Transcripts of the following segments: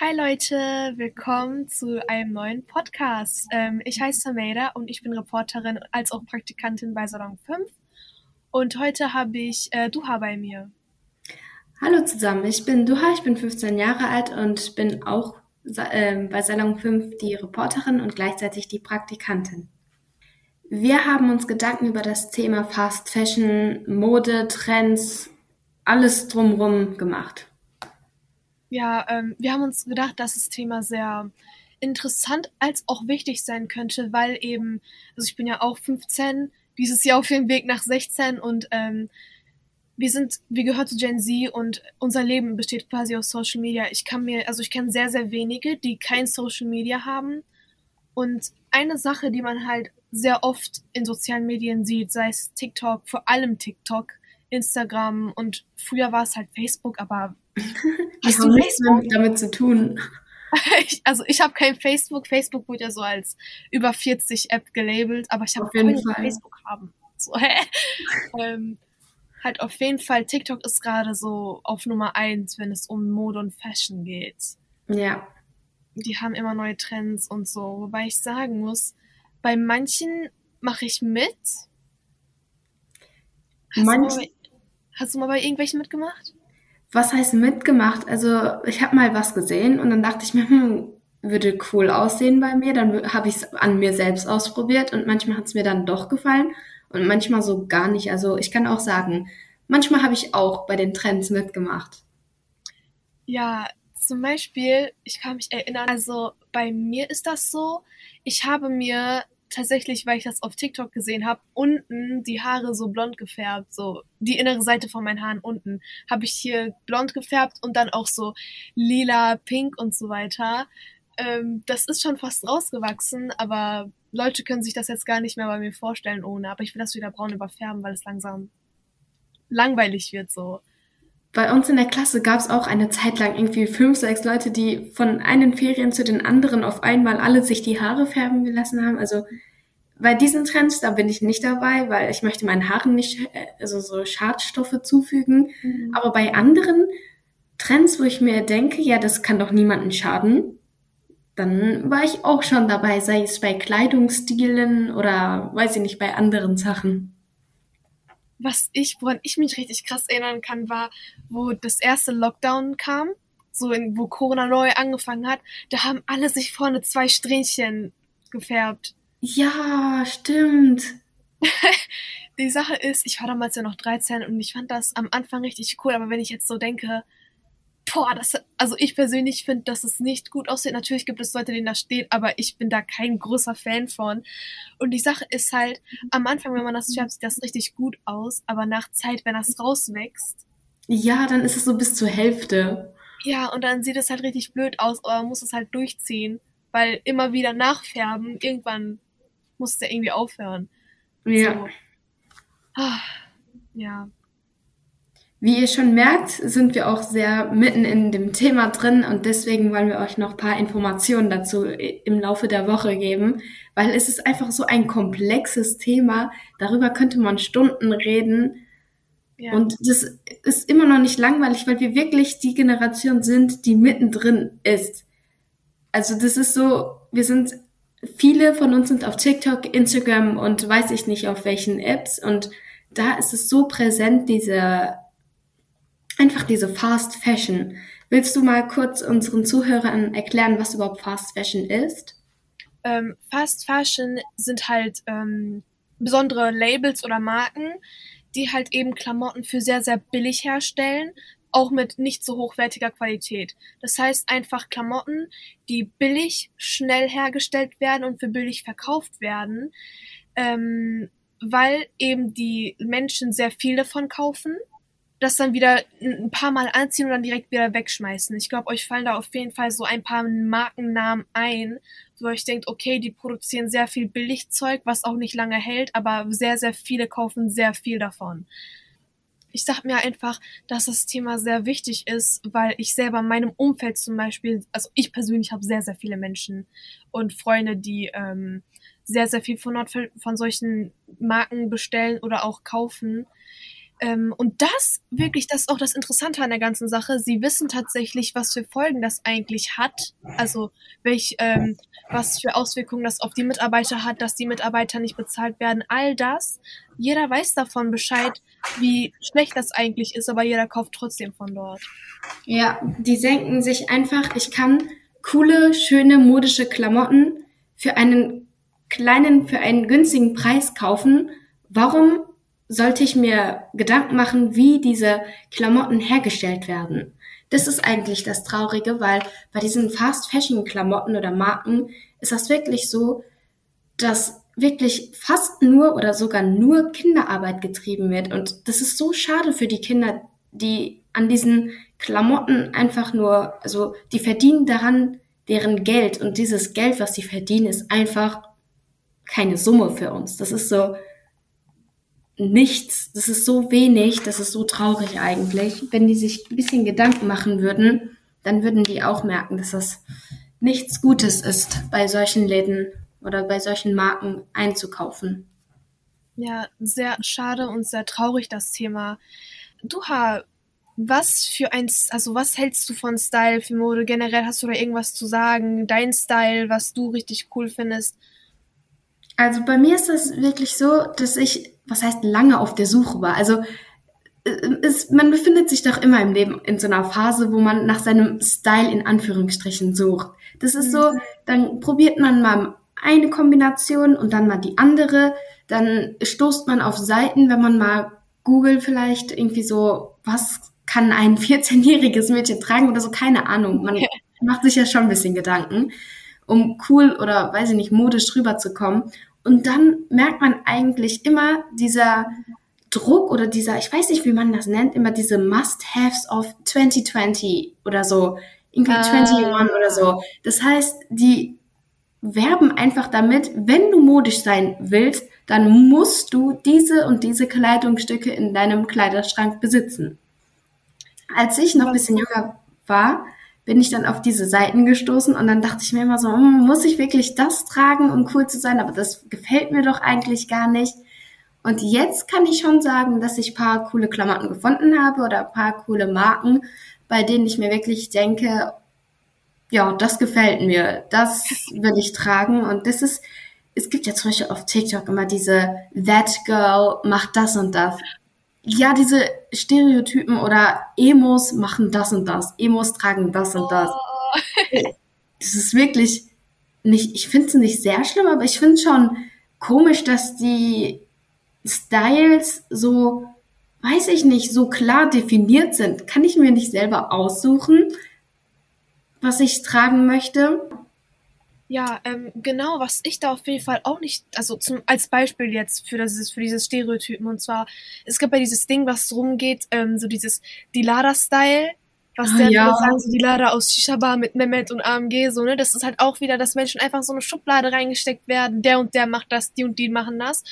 Hi Leute, willkommen zu einem neuen Podcast. Ähm, ich heiße Sameida und ich bin Reporterin als auch Praktikantin bei Salon 5. Und heute habe ich äh, Duha bei mir. Hallo zusammen, ich bin Duha, ich bin 15 Jahre alt und bin auch äh, bei Salon 5 die Reporterin und gleichzeitig die Praktikantin. Wir haben uns Gedanken über das Thema Fast Fashion, Mode, Trends, alles drumherum gemacht. Ja, ähm, wir haben uns gedacht, dass das Thema sehr interessant als auch wichtig sein könnte, weil eben, also ich bin ja auch 15, dieses Jahr auf dem Weg nach 16 und ähm, wir sind, wir gehören zu Gen Z und unser Leben besteht quasi aus Social Media. Ich kann mir, also ich kenne sehr, sehr wenige, die kein Social Media haben. Und eine Sache, die man halt sehr oft in sozialen Medien sieht, sei es TikTok, vor allem TikTok, Instagram und früher war es halt Facebook, aber hast du Facebook damit zu tun? ich, also ich habe kein Facebook. Facebook wurde ja so als über 40 App gelabelt, aber ich habe kein Facebook haben. So, hä? ähm, halt auf jeden Fall, TikTok ist gerade so auf Nummer eins, wenn es um Mode und Fashion geht. Ja. Die haben immer neue Trends und so. Wobei ich sagen muss, bei manchen mache ich mit. Hast, Manch du mal, hast du mal bei irgendwelchen mitgemacht? Was heißt mitgemacht? Also ich habe mal was gesehen und dann dachte ich mir, hm, würde cool aussehen bei mir. Dann habe ich es an mir selbst ausprobiert und manchmal hat es mir dann doch gefallen und manchmal so gar nicht. Also ich kann auch sagen, manchmal habe ich auch bei den Trends mitgemacht. Ja, zum Beispiel, ich kann mich erinnern, also bei mir ist das so, ich habe mir tatsächlich, weil ich das auf TikTok gesehen habe, unten die Haare so blond gefärbt, so die innere Seite von meinen Haaren unten, habe ich hier blond gefärbt und dann auch so lila, pink und so weiter. Ähm, das ist schon fast rausgewachsen, aber Leute können sich das jetzt gar nicht mehr bei mir vorstellen ohne. Aber ich will das wieder braun überfärben, weil es langsam langweilig wird so. Bei uns in der Klasse gab es auch eine Zeit lang irgendwie fünf, sechs Leute, die von einen Ferien zu den anderen auf einmal alle sich die Haare färben gelassen haben. Also bei diesen Trends, da bin ich nicht dabei, weil ich möchte meinen Haaren nicht äh, also so Schadstoffe zufügen. Mhm. Aber bei anderen Trends, wo ich mir denke, ja, das kann doch niemanden schaden, dann war ich auch schon dabei, sei es bei Kleidungsstilen oder weiß ich nicht, bei anderen Sachen was ich, woran ich mich richtig krass erinnern kann, war, wo das erste Lockdown kam, so in, wo Corona neu angefangen hat, da haben alle sich vorne zwei Strähnchen gefärbt. Ja, stimmt. Die Sache ist, ich war damals ja noch 13 und ich fand das am Anfang richtig cool, aber wenn ich jetzt so denke, boah, das, also ich persönlich finde, dass es nicht gut aussieht. Natürlich gibt es Leute, denen das steht, aber ich bin da kein großer Fan von. Und die Sache ist halt, am Anfang, wenn man das färbt, sieht das richtig gut aus, aber nach Zeit, wenn das rauswächst. Ja, dann ist es so bis zur Hälfte. Ja, und dann sieht es halt richtig blöd aus, aber man muss es halt durchziehen, weil immer wieder nachfärben, irgendwann muss der irgendwie aufhören. Ja. So. Ah, ja. Wie ihr schon merkt, sind wir auch sehr mitten in dem Thema drin und deswegen wollen wir euch noch ein paar Informationen dazu im Laufe der Woche geben, weil es ist einfach so ein komplexes Thema. Darüber könnte man Stunden reden. Ja. Und das ist immer noch nicht langweilig, weil wir wirklich die Generation sind, die mittendrin ist. Also das ist so, wir sind, viele von uns sind auf TikTok, Instagram und weiß ich nicht auf welchen Apps und da ist es so präsent, diese einfach diese Fast Fashion. Willst du mal kurz unseren Zuhörern erklären, was überhaupt Fast Fashion ist? Ähm, Fast Fashion sind halt ähm, besondere Labels oder Marken, die halt eben Klamotten für sehr, sehr billig herstellen, auch mit nicht so hochwertiger Qualität. Das heißt einfach Klamotten, die billig, schnell hergestellt werden und für billig verkauft werden, ähm, weil eben die Menschen sehr viel davon kaufen das dann wieder ein paar Mal anziehen und dann direkt wieder wegschmeißen. Ich glaube, euch fallen da auf jeden Fall so ein paar Markennamen ein, wo euch denkt, okay, die produzieren sehr viel Billigzeug, was auch nicht lange hält, aber sehr, sehr viele kaufen sehr viel davon. Ich sag mir einfach, dass das Thema sehr wichtig ist, weil ich selber in meinem Umfeld zum Beispiel, also ich persönlich habe sehr, sehr viele Menschen und Freunde, die ähm, sehr, sehr viel von, von solchen Marken bestellen oder auch kaufen Ähm, und das wirklich, das ist auch das Interessante an der ganzen Sache. Sie wissen tatsächlich, was für Folgen das eigentlich hat. Also welch, ähm, was für Auswirkungen das auf die Mitarbeiter hat, dass die Mitarbeiter nicht bezahlt werden. All das. Jeder weiß davon Bescheid, wie schlecht das eigentlich ist, aber jeder kauft trotzdem von dort. Ja, die denken sich einfach, ich kann coole, schöne, modische Klamotten für einen kleinen, für einen günstigen Preis kaufen. Warum sollte ich mir Gedanken machen, wie diese Klamotten hergestellt werden? Das ist eigentlich das Traurige, weil bei diesen Fast Fashion Klamotten oder Marken ist das wirklich so, dass wirklich fast nur oder sogar nur Kinderarbeit getrieben wird. Und das ist so schade für die Kinder, die an diesen Klamotten einfach nur, also die verdienen daran deren Geld und dieses Geld, was sie verdienen, ist einfach keine Summe für uns. Das ist so nichts, das ist so wenig, das ist so traurig eigentlich. Wenn die sich ein bisschen Gedanken machen würden, dann würden die auch merken, dass das nichts Gutes ist, bei solchen Läden oder bei solchen Marken einzukaufen. Ja, sehr schade und sehr traurig das Thema. Duha, was für ein, also was hältst du von Style für Mode? Generell hast du da irgendwas zu sagen? Dein Style, was du richtig cool findest? Also bei mir ist das wirklich so, dass ich, was heißt lange auf der Suche war. Also es, man befindet sich doch immer im Leben in so einer Phase, wo man nach seinem Style in Anführungsstrichen sucht. Das ist so, mhm. dann probiert man mal eine Kombination und dann mal die andere. Dann stoßt man auf Seiten, wenn man mal Google vielleicht irgendwie so, was kann ein 14-jähriges Mädchen tragen oder so, keine Ahnung. Man macht sich ja schon ein bisschen Gedanken, um cool oder, weiß ich nicht, modisch rüberzukommen. Und dann merkt man eigentlich immer dieser Druck oder dieser, ich weiß nicht, wie man das nennt, immer diese Must-Haves of 2020 oder so, irgendwie ah. 21 oder so. Das heißt, die werben einfach damit, wenn du modisch sein willst, dann musst du diese und diese Kleidungsstücke in deinem Kleiderschrank besitzen. Als ich noch ein bisschen jünger war, bin ich dann auf diese Seiten gestoßen und dann dachte ich mir immer so, hm, muss ich wirklich das tragen, um cool zu sein? Aber das gefällt mir doch eigentlich gar nicht. Und jetzt kann ich schon sagen, dass ich paar coole Klamotten gefunden habe oder paar coole Marken, bei denen ich mir wirklich denke, ja, das gefällt mir, das will ich tragen. Und das ist, es gibt ja zum Beispiel auf TikTok immer diese That Girl macht das und das. Ja, diese Stereotypen oder Emos machen das und das. Emos tragen das und das. Oh. Das ist wirklich nicht, ich finde es nicht sehr schlimm, aber ich finde schon komisch, dass die Styles so, weiß ich nicht, so klar definiert sind. Kann ich mir nicht selber aussuchen was ich tragen möchte. Ja, ähm, genau, was ich da auf jeden Fall auch nicht, also zum, als Beispiel jetzt für dieses, für dieses Stereotypen. Und zwar, es gibt ja dieses Ding, was rumgeht, ähm, so dieses Dilada-Style, was ah, der ja. sagen, so Dilada aus Shisha-Bar mit Mehmet und AMG, so, ne, das ist halt auch wieder, dass Menschen einfach so eine Schublade reingesteckt werden, der und der macht das, die und die machen das.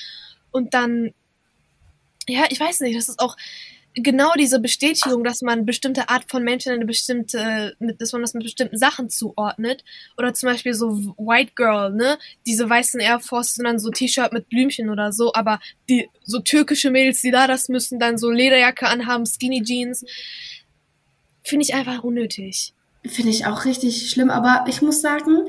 Und dann, ja, ich weiß nicht, das ist auch, genau diese Bestätigung, dass man bestimmte Art von Menschen eine bestimmte, dass man das mit bestimmten Sachen zuordnet. Oder zum Beispiel so White Girl, ne? Diese weißen Air Force und dann so T-Shirt mit Blümchen oder so. Aber die so türkische Mädels, die da das müssen, dann so Lederjacke anhaben, Skinny Jeans. Finde ich einfach unnötig. Finde ich auch richtig schlimm. Aber ich muss sagen,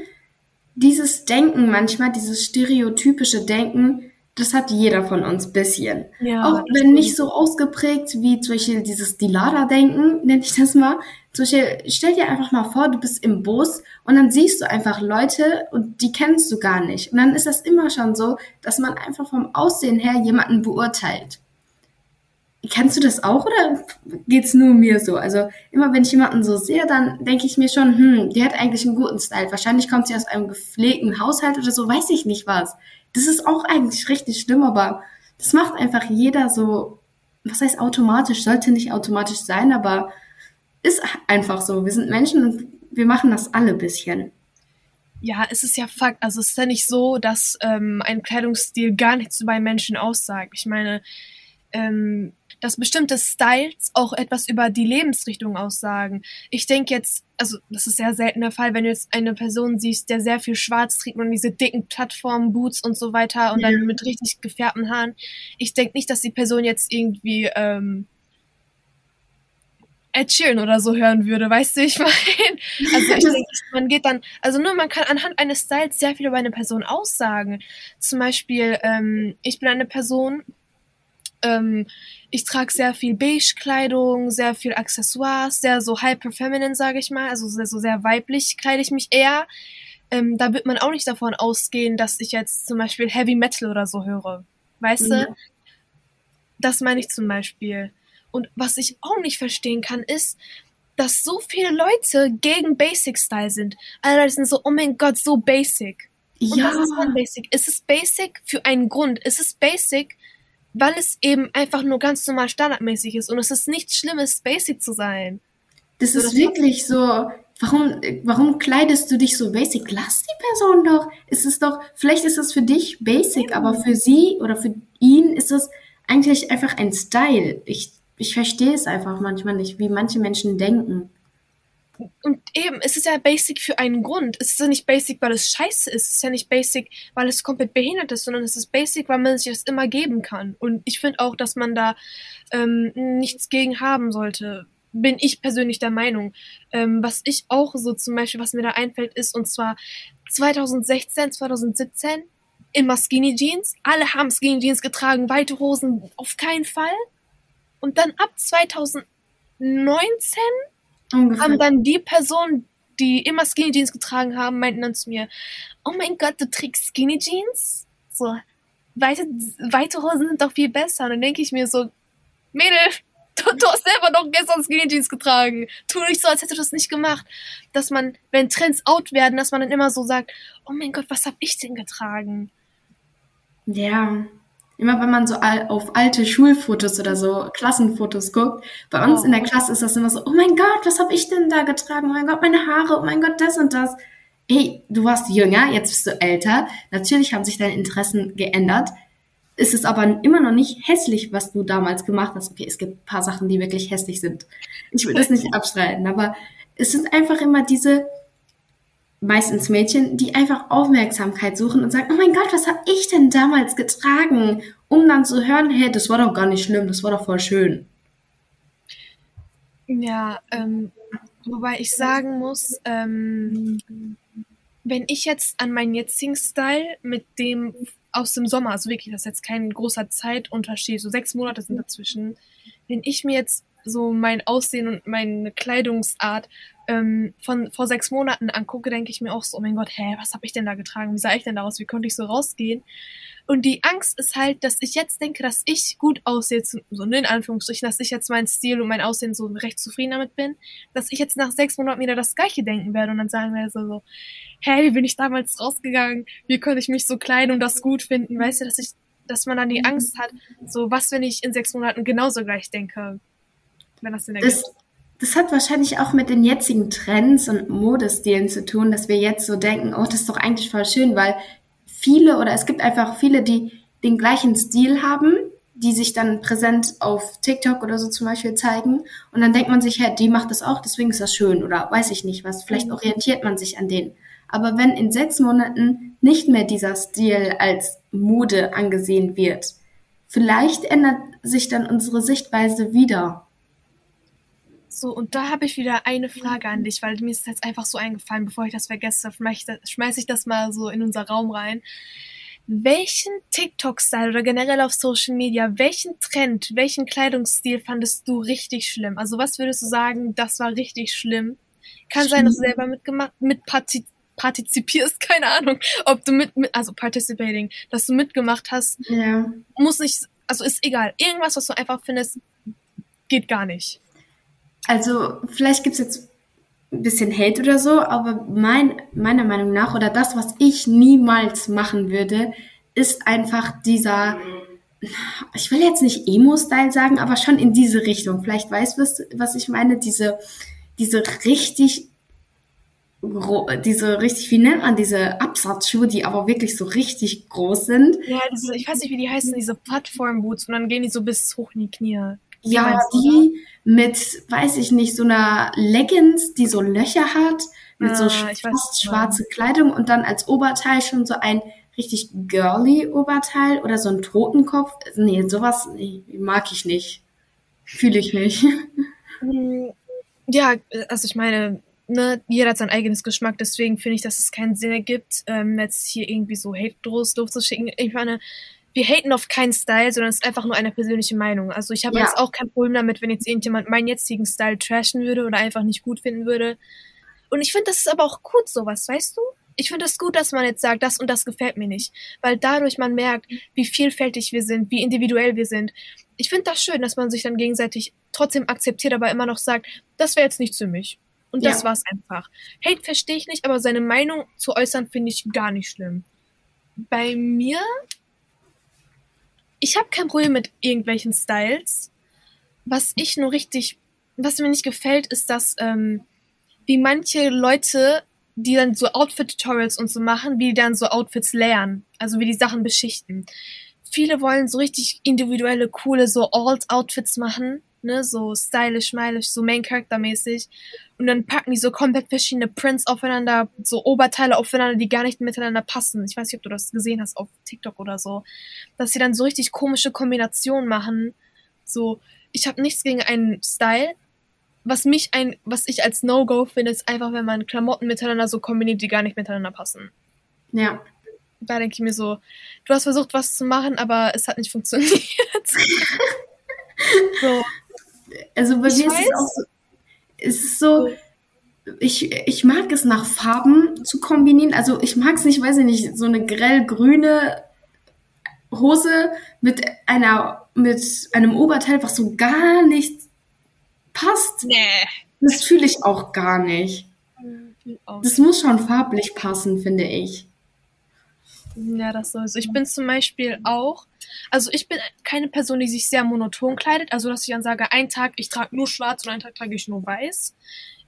dieses Denken manchmal, dieses stereotypische Denken, das hat jeder von uns bisschen. Ja, auch wenn nicht so ausgeprägt wie zum Beispiel dieses Dilada-Denken, nenne ich das mal. Zum Beispiel, stell dir einfach mal vor, du bist im Bus und dann siehst du einfach Leute und die kennst du gar nicht. Und dann ist das immer schon so, dass man einfach vom Aussehen her jemanden beurteilt. Kennst du das auch oder geht's nur mir so? Also immer wenn ich jemanden so sehe, dann denke ich mir schon, hm, die hat eigentlich einen guten Style. Wahrscheinlich kommt sie aus einem gepflegten Haushalt oder so, weiß ich nicht was. Das ist auch eigentlich richtig schlimm, aber das macht einfach jeder so, was heißt automatisch, sollte nicht automatisch sein, aber ist einfach so. Wir sind Menschen und wir machen das alle bisschen. Ja, es ist ja Fakt. Also es ist ja nicht so, dass ähm, ein Kleidungsstil gar nichts über einen Menschen aussagt. Ich meine, ähm, dass bestimmte Styles auch etwas über die Lebensrichtung aussagen. Ich denke jetzt, also das ist sehr selten der Fall, wenn du jetzt eine Person siehst, der sehr viel Schwarz trägt und diese dicken Plattformen, Boots und so weiter und ja. dann mit richtig gefärbten Haaren. Ich denke nicht, dass die Person jetzt irgendwie ähm, Ed Sheeran oder so hören würde, weißt du, ich meine? Also ich denke, man geht dann, also nur man kann anhand eines Styles sehr viel über eine Person aussagen. Zum Beispiel, ähm, ich bin eine Person, ähm, ich trage sehr viel Beige-Kleidung, sehr viel Accessoires, sehr so hyper-feminine, sage ich mal, also sehr, so sehr weiblich kleide ich mich eher. Ähm, da wird man auch nicht davon ausgehen, dass ich jetzt zum Beispiel Heavy Metal oder so höre. Weißt ja. du? Das meine ich zum Beispiel. Und was ich auch nicht verstehen kann, ist, dass so viele Leute gegen Basic Style sind. Alle Leute sind so, oh mein Gott, so basic. Und ja. was ist dann basic? Ist es basic für einen Grund? Ist es basic, weil es eben einfach nur ganz normal standardmäßig ist und es ist nichts Schlimmes, basic zu sein. Das so, ist wirklich so. Warum, warum kleidest du dich so basic? Lass die Person doch. Es ist doch, vielleicht ist es für dich basic, ja. aber für sie oder für ihn ist es eigentlich einfach ein Style. Ich, ich verstehe es einfach manchmal nicht, wie manche Menschen denken und eben, es ist ja basic für einen Grund. Es ist ja nicht basic, weil es scheiße ist. Es ist ja nicht basic, weil es komplett behindert ist, sondern es ist basic, weil man sich das immer geben kann. Und ich finde auch, dass man da ähm, nichts gegen haben sollte. Bin ich persönlich der Meinung. Ähm, was ich auch so zum Beispiel, was mir da einfällt, ist, und zwar 2016, 2017, immer Skinny Jeans. Alle haben Skinny Jeans getragen, weite Hosen auf keinen Fall. Und dann ab 2019 Ungefähr. haben dann die Personen, die immer Skinny Jeans getragen haben, meinten dann zu mir, oh mein Gott, du trägst Skinny Jeans? So, weite, weite Hosen sind doch viel besser. Und dann denke ich mir so, Mädel, du, du hast selber noch gestern Skinny Jeans getragen. Tu nicht so, als hättest du das nicht gemacht. Dass man, wenn Trends out werden, dass man dann immer so sagt, oh mein Gott, was hab ich denn getragen? Ja, Immer wenn man so auf alte Schulfotos oder so Klassenfotos guckt, bei uns oh. in der Klasse ist das immer so, oh mein Gott, was habe ich denn da getragen? Oh mein Gott, meine Haare, oh mein Gott, das und das. Hey, du warst jünger, jetzt bist du älter. Natürlich haben sich deine Interessen geändert. Es ist aber immer noch nicht hässlich, was du damals gemacht hast. Okay, es gibt ein paar Sachen, die wirklich hässlich sind. Ich will das nicht abstreiten, aber es sind einfach immer diese meistens Mädchen, die einfach Aufmerksamkeit suchen und sagen, oh mein Gott, was habe ich denn damals getragen? Um dann zu hören, hey, das war doch gar nicht schlimm, das war doch voll schön. Ja, ähm, wobei ich sagen muss, ähm, wenn ich jetzt an meinen jetzigen Style mit dem aus dem Sommer, also wirklich, das ist jetzt kein großer Zeitunterschied, so sechs Monate sind dazwischen, wenn ich mir jetzt so mein Aussehen und meine Kleidungsart ähm, von vor sechs Monaten angucke, denke ich mir auch so, oh mein Gott, hä, was habe ich denn da getragen? Wie sah ich denn da aus? Wie konnte ich so rausgehen? Und die Angst ist halt, dass ich jetzt denke, dass ich gut aussehe, so in Anführungsstrichen, dass ich jetzt mein Stil und mein Aussehen so recht zufrieden damit bin, dass ich jetzt nach sechs Monaten wieder das Gleiche denken werde und dann sagen werde so, so hä, wie bin ich damals rausgegangen? Wie konnte ich mich so kleiden und das gut finden? Weißt du, dass ich, dass man dann die Angst hat, so, was, wenn ich in sechs Monaten genauso gleich denke? Wenn das Sinn ergibt. Das hat wahrscheinlich auch mit den jetzigen Trends und Modestilen zu tun, dass wir jetzt so denken, oh, das ist doch eigentlich voll schön, weil viele oder es gibt einfach viele, die den gleichen Stil haben, die sich dann präsent auf TikTok oder so zum Beispiel zeigen. Und dann denkt man sich, hey, die macht das auch, deswegen ist das schön oder weiß ich nicht was. Vielleicht mhm. orientiert man sich an denen. Aber wenn in sechs Monaten nicht mehr dieser Stil als Mode angesehen wird, vielleicht ändert sich dann unsere Sichtweise wieder. So, und da habe ich wieder eine Frage an dich, weil mir ist jetzt einfach so eingefallen, bevor ich das vergesse, schmeiße ich das mal so in unser Raum rein. Welchen TikTok-Style oder generell auf Social Media, welchen Trend, welchen Kleidungsstil fandest du richtig schlimm? Also was würdest du sagen, das war richtig schlimm? Kann sein, dass du selber mitgemacht, mit partizipierst, partizipierst, keine Ahnung, ob du mit, mit, also participating, dass du mitgemacht hast. Ja. Muss nicht, also ist egal. Irgendwas, was du einfach findest, geht gar nicht also vielleicht gibt's jetzt ein bisschen Hate oder so, aber mein, meiner Meinung nach oder das, was ich niemals machen würde, ist einfach dieser, ich will jetzt nicht Emo-Style sagen, aber schon in diese Richtung. Vielleicht weißt du, was ich meine, diese, diese richtig diese richtig, wie nennt man diese Absatzschuhe, die aber wirklich so richtig groß sind. Ja, diese, ich weiß nicht, wie die heißen, diese Plattform-Boots und dann gehen die so bis hoch in die Knie. Ja, die mit, weiß ich nicht, so einer Leggings, die so Löcher hat, mit ah, so fast schwarze Kleidung und dann als Oberteil schon so ein richtig girly Oberteil oder so ein Totenkopf. Nee, sowas nee, mag ich nicht. Fühle ich nicht. Ja, also ich meine, ne, jeder hat sein eigenes Geschmack, deswegen finde ich, dass es keinen Sinn ergibt, ähm, jetzt hier irgendwie so Hate-Drohs schicken. Ich meine, wir haten auf keinen Style, sondern es ist einfach nur eine persönliche Meinung. Also ich habe ja. jetzt auch kein Problem damit, wenn jetzt irgendjemand meinen jetzigen Style trashen würde oder einfach nicht gut finden würde. Und ich finde, das ist aber auch gut, sowas, weißt du? Ich finde es das gut, dass man jetzt sagt, das und das gefällt mir nicht. Weil dadurch man merkt, wie vielfältig wir sind, wie individuell wir sind. Ich finde das schön, dass man sich dann gegenseitig trotzdem akzeptiert, aber immer noch sagt, das wäre jetzt nichts für mich. Und das ja. war's einfach. Hate verstehe ich nicht, aber seine Meinung zu äußern finde ich gar nicht schlimm. Bei mir, ich habe kein Problem mit irgendwelchen Styles. Was ich nur richtig, was mir nicht gefällt, ist, dass ähm, wie manche Leute, die dann so Outfit-Tutorials und so machen, wie die dann so Outfits lernen, also wie die Sachen beschichten. Viele wollen so richtig individuelle, coole, so Alt-Outfits machen ne, so stylisch, schmeilisch, so Main-Character-mäßig. Und dann packen die so komplett verschiedene Prints aufeinander, so Oberteile aufeinander, die gar nicht miteinander passen. Ich weiß nicht, ob du das gesehen hast auf TikTok oder so. Dass sie dann so richtig komische Kombinationen machen. So, ich habe nichts gegen einen Style. Was mich ein, was ich als No-Go finde, ist einfach, wenn man Klamotten miteinander so kombiniert, die gar nicht miteinander passen. Ja. Da denke ich mir so, du hast versucht, was zu machen, aber es hat nicht funktioniert. so, also bei ich mir weiß. ist es auch so, es ist so, ich, ich mag es nach Farben zu kombinieren. Also ich mag es nicht, weiß ich nicht, so eine grellgrüne Hose mit einer, mit einem Oberteil, was so gar nicht passt. Nee. Das fühle ich auch gar nicht. Das muss schon farblich passen, finde ich. Ja, das soll so. Ich bin zum Beispiel auch, also ich bin keine Person, die sich sehr monoton kleidet, also dass ich dann sage, einen Tag ich trage nur schwarz und einen Tag trage ich nur weiß.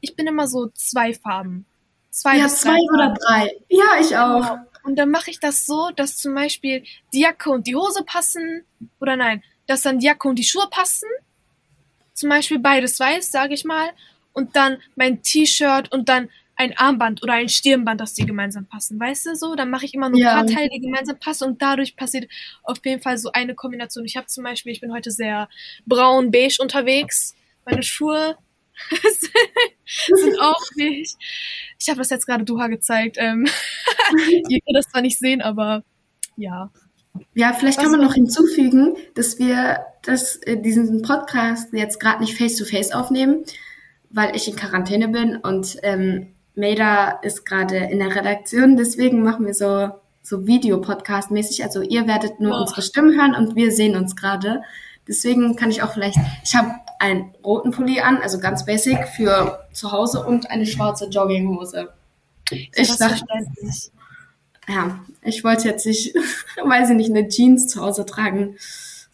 Ich bin immer so zwei Farben. Zwei ja, zwei oder drei. Ja, ich auch. Genau. Und dann mache ich das so, dass zum Beispiel die Jacke und die Hose passen, oder nein, dass dann die Jacke und die Schuhe passen. Zum Beispiel beides weiß, sage ich mal. Und dann mein T-Shirt und dann ein Armband oder ein Stirnband, dass die gemeinsam passen. Weißt du so? Dann mache ich immer nur ja. ein paar Teile, die gemeinsam passen und dadurch passiert auf jeden Fall so eine Kombination. Ich habe zum Beispiel, ich bin heute sehr braun-beige unterwegs. Meine Schuhe sind auch beige. Ich habe das jetzt gerade Duha gezeigt. Ähm Ihr könnt das zwar nicht sehen, aber ja. Ja, vielleicht kann man noch hinzufügen, dass wir das, äh, diesen Podcast jetzt gerade nicht face-to-face -face aufnehmen, weil ich in Quarantäne bin und ähm, Maida ist gerade in der Redaktion, deswegen machen wir so, so Videopodcast-mäßig. Also ihr werdet nur oh. unsere Stimmen hören und wir sehen uns gerade. Deswegen kann ich auch vielleicht, ich habe einen roten Pulli an, also ganz basic für zu Hause und eine schwarze Jogginghose. Ich sag, ja, ich wollte jetzt nicht, weiß ich nicht, eine Jeans zu Hause tragen.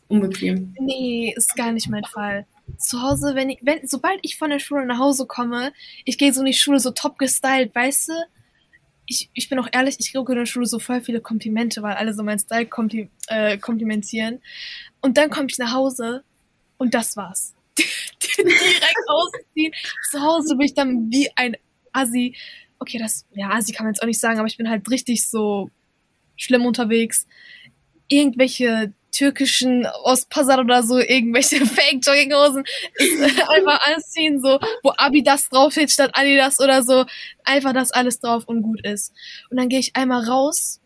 Unbequem. Nee, ist gar nicht mein Fall zu Hause, wenn ich, wenn, sobald ich von der Schule nach Hause komme, ich gehe so in die Schule so top gestylt, weißt du? Ich, ich bin auch ehrlich, ich kriege in der Schule so voll viele Komplimente, weil alle so meinen Style kompli äh, komplimentieren. Und dann komme ich nach Hause und das war's. Direkt ausziehen. Zu Hause bin ich dann wie ein Assi. Okay, das, ja, Assi kann man jetzt auch nicht sagen, aber ich bin halt richtig so schlimm unterwegs. Irgendwelche türkischen Ostpassat oder so irgendwelche Fake-Jogginghosen einfach anziehen, so, wo Abidas draufsteht statt Adidas oder so. Einfach, dass alles drauf und gut ist. Und dann gehe ich einmal raus.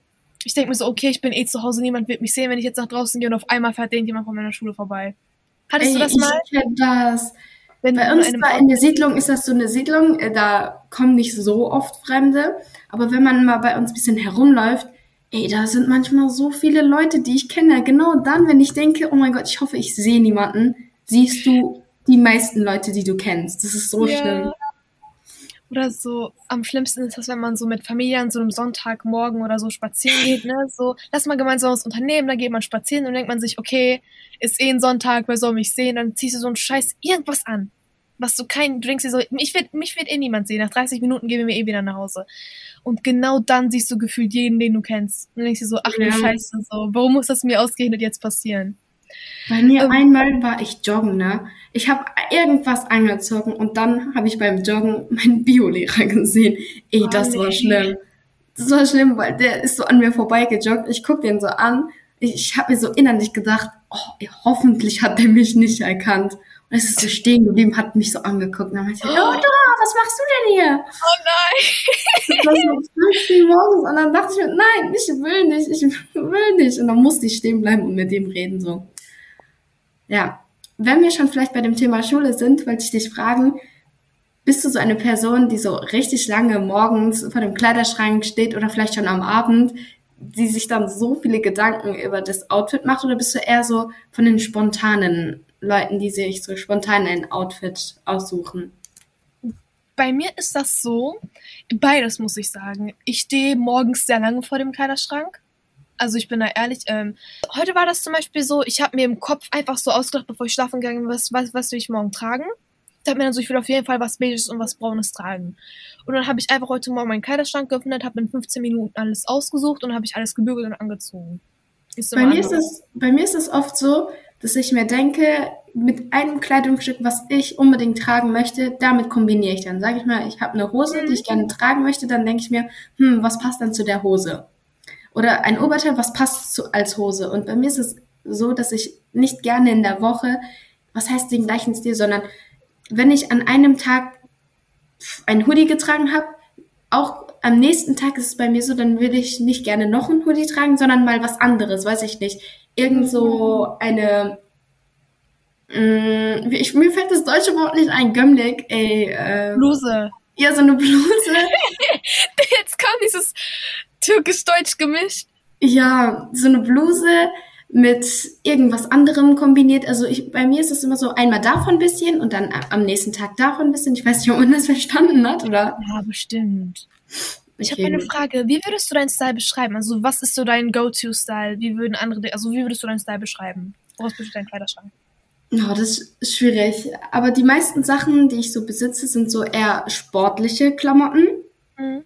Ich denke mir so, okay, ich bin eh zu Hause, niemand wird mich sehen, wenn ich jetzt nach draußen gehe und auf einmal fährt irgendjemand von meiner Schule vorbei. Hattest Ey, du das mal? Ich kenn das. Wenn bei uns da in der Siedlung ist das so eine Siedlung, äh, da kommen nicht so oft Fremde, aber wenn man mal bei uns ein bisschen herumläuft, Ey, da sind manchmal so viele Leute, die ich kenne. Genau dann, wenn ich denke, oh mein Gott, ich hoffe, ich sehe niemanden, siehst du die meisten Leute, die du kennst. Das ist so ja. schlimm. Oder so, am schlimmsten ist das, wenn man so mit Familie an so einem Sonntagmorgen oder so spazieren geht, ne? So, lass mal gemeinsam was unternehmen, dann geht man spazieren und denkt man sich, okay, ist eh ein Sonntag, wer soll mich sehen? Dann ziehst du so einen Scheiß irgendwas an. Was du kein, du denkst dir so, mich wird, mich wird eh niemand sehen. Nach 30 Minuten gehen wir eh wieder nach Hause. Und genau dann siehst du gefühlt jeden, den du kennst. Und denkst dir so, ach du Ja. Scheiße, so, warum muss das mir ausgerechnet jetzt passieren? Bei mir Ähm. einmal war ich joggen, ne? Ich habe irgendwas angezogen und dann habe ich beim Joggen meinen Biolehrer gesehen. Ey, Oh, das war nee. schlimm. Das war schlimm, weil der ist so an mir vorbeigejoggt. Ich guck den so an. Ich, ich habe mir so innerlich gedacht, oh, hoffentlich hat der mich nicht erkannt. Und es ist so stehen geblieben, hat mich so angeguckt. Und dann meinte ich, oh, Dora, was machst du denn hier? Oh nein! Das war so 5 Uhr morgens und dann dachte ich mir, nein, ich will nicht, ich will nicht. Und dann musste ich stehen bleiben und mit dem reden so. Ja, wenn wir schon vielleicht bei dem Thema Schule sind, wollte ich dich fragen, bist du so eine Person, die so richtig lange morgens vor dem Kleiderschrank steht oder vielleicht schon am Abend, die sich dann so viele Gedanken über das Outfit macht oder bist du eher so von den spontanen Leuten, die sich so spontan ein Outfit aussuchen? Bei mir ist das so, beides muss ich sagen. Ich stehe morgens sehr lange vor dem Kleiderschrank. Also ich bin da ehrlich. Ähm, heute war das zum Beispiel so, ich habe mir im Kopf einfach so ausgedacht, bevor ich schlafen gegangen bin, was, was, was will ich morgen tragen. Ich habe mir dann so, ich will auf jeden Fall was Beiges und was Braunes tragen. Und dann habe ich einfach heute Morgen meinen Kleiderschrank geöffnet, habe in 15 Minuten alles ausgesucht und habe ich alles gebügelt und angezogen. Ist Bei mir, ist es, bei mir ist es oft so, dass ich mir denke, mit einem Kleidungsstück, was ich unbedingt tragen möchte, damit kombiniere ich dann. Sage ich mal, ich habe eine Hose, die ich gerne tragen möchte, dann denke ich mir, hm, was passt dann zu der Hose? Oder ein Oberteil, was passt zu, als Hose? Und bei mir ist es so, dass ich nicht gerne in der Woche, was heißt den gleichen Stil, sondern wenn ich an einem Tag ein Hoodie getragen habe, auch am nächsten Tag ist es bei mir so, dann will ich nicht gerne noch ein Hoodie tragen, sondern mal was anderes, weiß ich nicht. Irgend so eine, mh, ich, mir fällt das deutsche Wort nicht ein, Gömlik, ey, äh, Bluse. ja, so eine Bluse. Jetzt kam dieses türkisch-deutsch gemischt. Ja, so eine Bluse mit irgendwas anderem kombiniert. Also ich, bei mir ist es immer so einmal davon ein bisschen und dann am nächsten Tag davon ein bisschen. Ich weiß nicht, ob man das verstanden hat, oder? Ja, bestimmt. Ich Okay. habe eine Frage. Wie würdest du deinen Style beschreiben? Also, was ist so dein Go-To-Style? Wie würden andere, also, wie würdest du deinen Style beschreiben? Woraus besteht dein Kleiderschrank? Ja, das ist schwierig. Aber die meisten Sachen, die ich so besitze, sind so eher sportliche Klamotten. Mhm.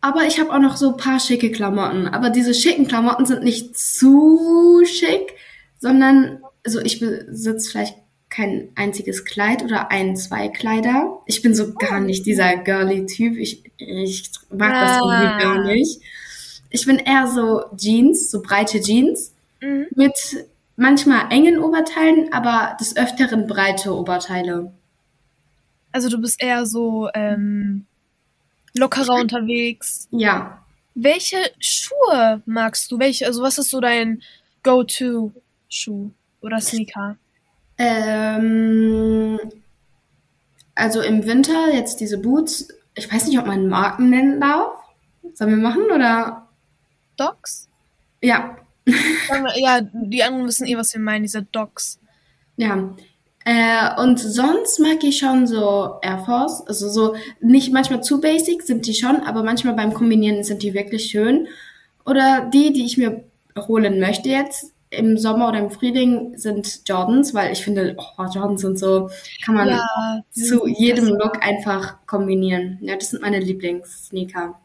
Aber ich habe auch noch so ein paar schicke Klamotten. Aber diese schicken Klamotten sind nicht zu schick, sondern, also ich besitze vielleicht kein einziges Kleid oder ein, zwei Kleider. Ich bin so gar nicht dieser girly Typ. Ich, ich mag das Ah. irgendwie gar nicht. Ich bin eher so Jeans, so breite Jeans Mhm. mit manchmal engen Oberteilen, aber des Öfteren breite Oberteile. Also, du bist eher so ähm, lockerer unterwegs. Ja, Welche Schuhe magst du? Welche, also, was ist so dein Go-To-Schuh oder Sneaker? Ähm, also im Winter jetzt diese Boots. Ich weiß nicht, ob man Marken nennen darf. Sollen wir machen oder? Docs? Ja, Ja, die anderen wissen eh, was wir meinen, diese Docs. ja. Äh, und sonst mag ich schon so Air Force. Also so nicht manchmal zu basic sind die schon, aber manchmal beim Kombinieren sind die wirklich schön. Oder die, die ich mir holen möchte jetzt im Sommer oder im Frühling, sind Jordans, weil ich finde, oh, Jordans sind so, kann man Ja, zu jedem. Look einfach kombinieren. Ja, das sind meine Lieblings-Sneaker.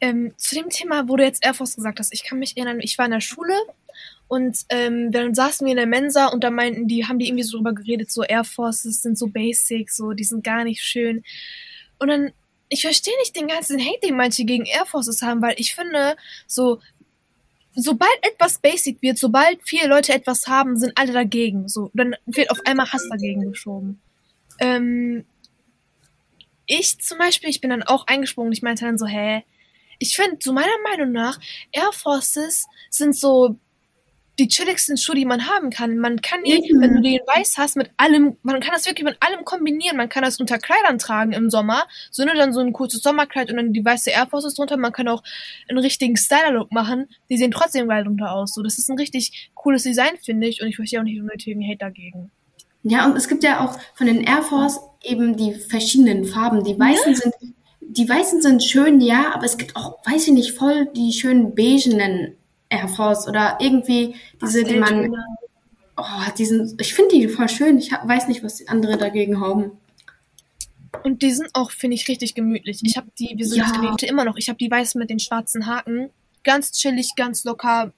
Ähm, zu dem Thema, wo du jetzt Air Force gesagt hast, ich kann mich erinnern, ich war in der Schule und ähm, dann saßen wir in der Mensa und da meinten die, haben die irgendwie so drüber geredet, so Air Forces sind so basic, so, die sind gar nicht schön. Und dann, ich verstehe nicht den ganzen Hate, den manche gegen Air Forces haben, weil ich finde, so, sobald etwas basic wird, sobald viele Leute etwas haben, sind alle dagegen. So, dann wird auf einmal Hass dagegen geschoben. Ähm, ich zum Beispiel, ich bin dann auch eingesprungen. Ich meinte dann so, hä, ich finde, zu meiner Meinung nach, Air Forces sind so die chilligsten Schuhe, die man haben kann. Man kann die, Eben. wenn du den weiß hast, mit allem, man kann das wirklich mit allem kombinieren. Man kann das unter Kleidern tragen im Sommer, so nur dann so ein kurzes Sommerkleid und dann die weiße Air Forces drunter. Man kann auch einen richtigen Styler-Look machen. Die sehen trotzdem geil drunter aus. So, das ist ein richtig cooles Design, finde ich, und ich verstehe auch nicht den nötigen Hate dagegen. Ja, und es gibt ja auch von den Air Force eben die verschiedenen Farben. Die weißen sind, die weißen sind schön, ja, aber es gibt auch, weiß ich nicht, voll die schönen beigenen Air Force oder irgendwie diese, die man oh, die sind, ich finde die voll schön. Ich weiß nicht, was die andere dagegen haben. Und die sind auch, finde ich, richtig gemütlich. Ich habe die, wir sind Ja. immer noch, ich habe die weißen mit den schwarzen Haken. Ganz chillig, ganz locker.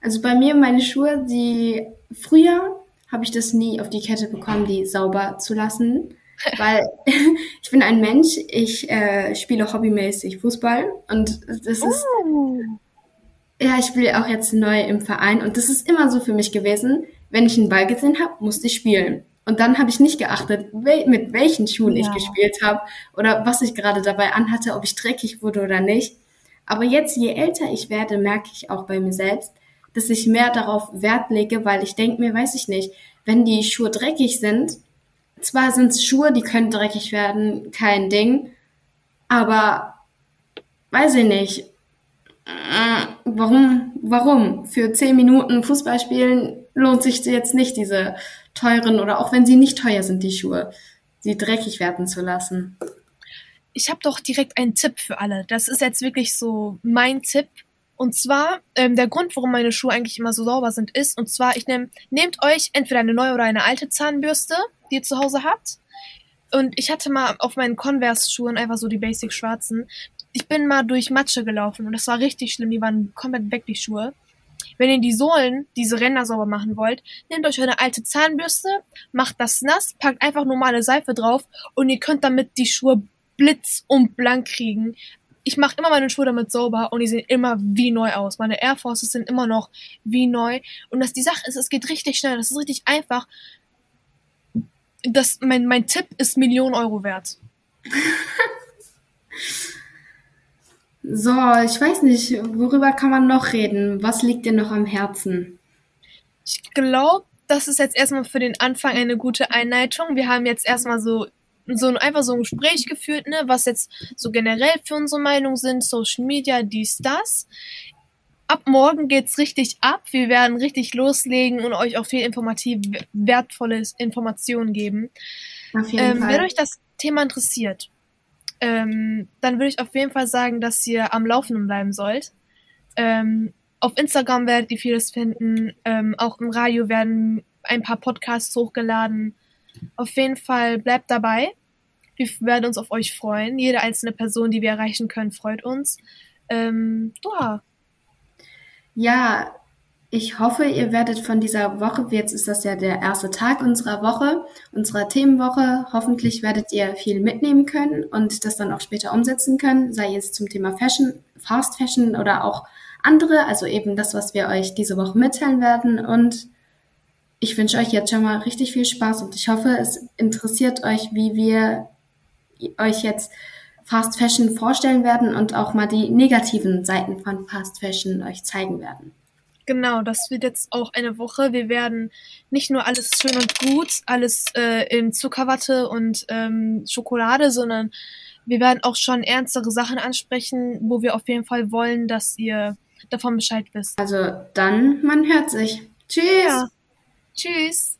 Also bei mir meine Schuhe, die früher habe ich das nie auf die Kette bekommen, die sauber zu lassen, weil ich bin ein Mensch, ich äh, spiele hobbymäßig Fußball und das ist Oh. Ja, ich spiele auch jetzt neu im Verein und das ist immer so für mich gewesen, wenn ich einen Ball gesehen habe, musste ich spielen. Und dann habe ich nicht geachtet, wel mit welchen Schuhen ich Ja. gespielt habe oder was ich gerade dabei anhatte, ob ich dreckig wurde oder nicht. Aber jetzt, je älter ich werde, merke ich auch bei mir selbst, dass ich mehr darauf Wert lege, weil ich denke mir, weiß ich nicht, wenn die Schuhe dreckig sind, zwar sind es Schuhe, die können dreckig werden, kein Ding, aber weiß ich nicht, warum, warum? Für zehn Minuten Fußball spielen lohnt sich jetzt nicht, diese teuren oder auch wenn sie nicht teuer sind, die Schuhe, sie dreckig werden zu lassen. Ich habe doch direkt einen Tipp für alle. Das ist jetzt wirklich so mein Tipp. Und zwar, ähm, der Grund, warum meine Schuhe eigentlich immer so sauber sind, ist, und zwar, ich nehm, nehmt euch entweder eine neue oder eine alte Zahnbürste, die ihr zu Hause habt. Und ich hatte mal auf meinen Converse-Schuhen einfach so die basic schwarzen. Ich bin mal durch Matsche gelaufen und das war richtig schlimm. Die waren komplett weg, die Schuhe. Wenn ihr die Sohlen, diese Ränder sauber machen wollt, nehmt euch eine alte Zahnbürste, macht das nass, packt einfach normale Seife drauf und ihr könnt damit die Schuhe blitz und blank kriegen. Ich mache immer meine Schuhe damit sauber und die sehen immer wie neu aus. Meine Air Forces sind immer noch wie neu. Und das die Sache ist, es geht richtig schnell, das ist richtig einfach. Das, mein, mein Tipp ist Millionen Euro wert. So, ich weiß nicht, worüber kann man noch reden? Was liegt dir noch am Herzen? Ich glaube, das ist jetzt erstmal für den Anfang eine gute Einleitung. Wir haben jetzt erstmal so, so ein- einfach so ein Gespräch geführt, ne, was jetzt so generell für unsere Meinung sind, Social Media, dies, das. Ab morgen geht's richtig ab. Wir werden richtig loslegen und euch auch viel informativ wertvolle Informationen geben. Auf jeden Ähm, Fall. wenn euch das Thema interessiert, ähm, dann würde ich auf jeden Fall sagen, dass ihr am Laufenden bleiben sollt. Ähm, auf Instagram werdet ihr vieles finden. Ähm, auch im Radio werden ein paar Podcasts hochgeladen. Auf jeden Fall bleibt dabei. Wir werden uns auf euch freuen. Jede einzelne Person, die wir erreichen können, freut uns. Ähm, ja, Ja, ich hoffe, ihr werdet von dieser Woche, jetzt ist das ja der erste Tag unserer Woche, unserer Themenwoche, hoffentlich werdet ihr viel mitnehmen können und das dann auch später umsetzen können, sei es zum Thema Fashion, Fast Fashion oder auch andere, also eben das, was wir euch diese Woche mitteilen werden und ich wünsche euch jetzt schon mal richtig viel Spaß und ich hoffe, es interessiert euch, wie wir euch jetzt Fast Fashion vorstellen werden und auch mal die negativen Seiten von Fast Fashion euch zeigen werden. Genau, das wird jetzt auch eine Woche. Wir werden nicht nur alles schön und gut, alles äh, in Zuckerwatte und ähm, Schokolade, sondern wir werden auch schon ernstere Sachen ansprechen, wo wir auf jeden Fall wollen, dass ihr davon Bescheid wisst. Also dann, man hört sich. Tschüss! Ja. Tschüss!